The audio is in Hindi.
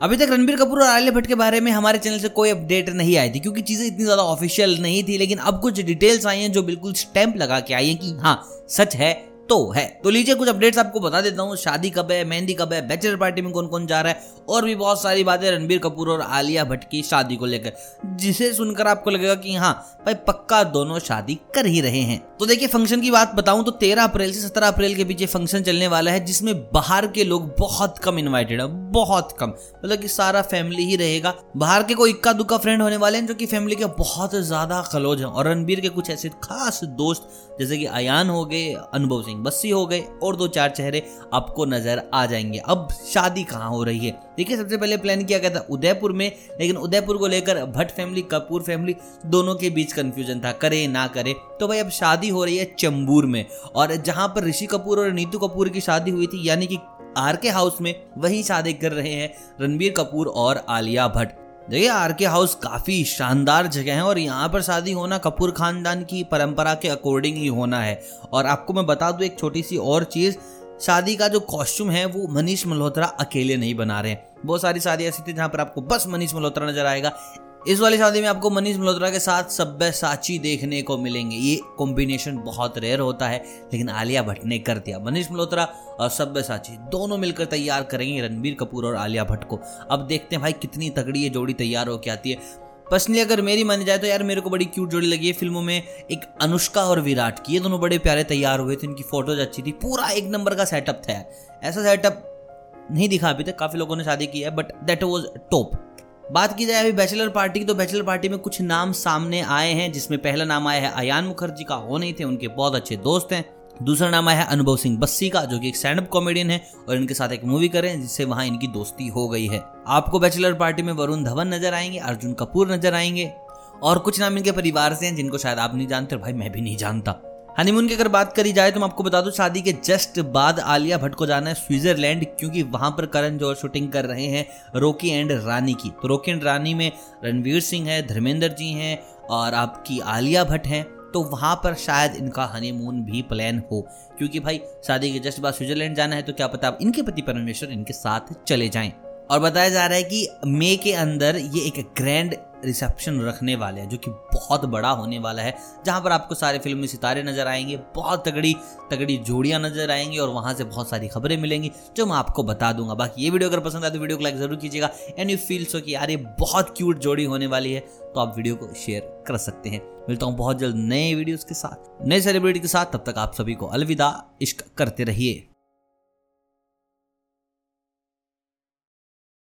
अभी तक रणबीर कपूर और आलिया भट्ट के बारे में हमारे चैनल से कोई अपडेट नहीं आई थी, क्योंकि चीज़ें इतनी ज़्यादा ऑफिशियल नहीं थी, लेकिन अब कुछ डिटेल्स आई हैं जो बिल्कुल स्टैंप लगा के आई हैं कि हाँ सच है तो है। तो लीजिए, कुछ अपडेट्स आपको बता देता हूँ। शादी कब है, मेहंदी कब है बैचलर पार्टी में कौन कौन जा रहा है, और भी बहुत सारी बातें रणबीर कपूर और आलिया भट्ट की शादी को लेकर। जिसे सुनकर आपको लगेगा कि हाँ भाई पक्का दोनों शादी कर ही रहे हैं। तो देखिए फ़ंक्शन की बात बताऊँ तो तेरह अप्रैल से सत्रह अप्रैल के बीच फ़ंक्शन चलने वाला है, जिसमें बाहर के लोग बहुत कम इन्वाइटेड है, बहुत कम। मतलब कि सारा फैमिली ही रहेगा। बाहर के कोई इक्का दुक्का फ्रेंड होने वाले हैं, जो कि फैमिली के बहुत ज़्यादा क्लोज हैं। और रणबीर के कुछ ऐसे खास दोस्त, जैसे कि अयान हो गए, अनुभव सिंह। बस्सी हो गए और दो चार चेहरे आपको नज़र आ जाएँगे। अब शादी कहाँ हो रही है? देखिए, सबसे पहले प्लान किया गया था उदयपुर में, लेकिन उदयपुर को लेकर भट्ट फैमिली कपूर फैमिली दोनों के बीच कंफ्यूजन था, करे ना करे। तो भाई, अब शादी हो रही है चंबूर में, और जहाँ पर ऋषि कपूर और नीतू कपूर की शादी हुई थी, यानी कि आर के हाउस में, वही शादी कर रहे हैं रणबीर कपूर और आलिया भट्ट। देखिए आर के हाउस काफ़ी शानदार जगह है और यहाँ पर शादी होना कपूर खानदान की परंपरा के अकॉर्डिंग ही होना है। और आपको मैं बता दूँ एक छोटी सी और चीज़, शादी का जो कॉस्ट्यूम है, वो मनीष मल्होत्रा अकेले नहीं बना रहे हैं। बहुत सारी शादी ऐसी थी जहाँ पर आपको बस मनीष मल्होत्रा नज़र आएगा। इस वाली शादी में आपको मनीष मल्होत्रा के साथ सब्य साची देखने को मिलेंगे। ये कॉम्बिनेशन बहुत रेयर होता है, लेकिन आलिया भट्ट ने कर दिया। मनीष मल्होत्रा और सब्य साची दोनों मिलकर तैयार करेंगे रणबीर कपूर और आलिया भट्ट को। अब देखते हैं भाई कितनी तगड़ी ये जोड़ी तैयार होकर आती है। पर्सनली अगर मेरी मानी जाए तो यार मेरे को बड़ी क्यूट जोड़ी लगी है। फ़िल्मों में एक अनुष्का और विराट की, ये दोनों बड़े प्यारे तैयार हुए थे। इनकी फ़ोटोज़ अच्छी थी। पूरा एक नंबर का सेटअप था यार। ऐसा सेटअप नहीं दिखा अभी तक, काफ़ी लोगों ने शादी की है बट दैट वॉज़ टॉप बात की जाए अभी बैचलर पार्टी की तो बैचलर पार्टी में कुछ नाम सामने आए हैं, जिसमें पहला नाम आया है अयान मुखर्जी का, वो नहीं थे, उनके बहुत अच्छे दोस्त हैं। दूसरा नाम आया है अनुभव सिंह बस्सी का, जो कि एक स्टैंड अप कॉमेडियन है, और इनके साथ एक मूवी करें जिससे वहाँ इनकी दोस्ती हो गई है। आपको बैचलर पार्टी में वरुण धवन नज़र आएँगे, अर्जुन कपूर नज़र आएँगे, और कुछ नाम इनके परिवार से हैं, जिनको शायद आप नहीं जानते, और भाई मैं भी नहीं जानता। हनीमून की अगर बात करी जाए तो मैं आपको बता दूँ, शादी के जस्ट बाद आलिया भट्ट को जाना है स्विट्जरलैंड, क्योंकि वहाँ पर करण जौहर शूटिंग कर रहे हैं रोकी एंड रानी की। तो रोकी एंड रानी में रणवीर सिंह है, धर्मेंद्र जी हैं, और आपकी आलिया भट्ट हैं तो वहाँ पर शायद इनका हनीमून भी प्लान हो। क्योंकि भाई, शादी के जस्ट बाद स्विट्जरलैंड जाना है तो क्या पता आप इनके पति परमेश्वर इनके साथ चले जाएँ। और बताया जा रहा है कि मई के अंदर ये एक ग्रैंड रिसेप्शन रखने वाले हैं, जो कि बहुत बड़ा होने वाला है, जहाँ पर आपको सारे फिल्मी सितारे नज़र आएँगे, बहुत तगड़ी तगड़ी जोड़ियाँ नज़र आएँगी और वहाँ से बहुत सारी खबरें मिलेंगी, जो मैं आपको बता दूँगा। बाकी ये वीडियो अगर पसंद आए तो वीडियो को लाइक ज़रूर कीजिएगा। एंड यू फील सो कि यार ये बहुत क्यूट जोड़ी होने वाली है तो आप वीडियो को शेयर कर सकते हैं। मिलता हूँ बहुत जल्द नए वीडियोस के साथ, नए सेलिब्रिटी के साथ, तब तक आप सभी को अलविदा, इश्क करते रहिए।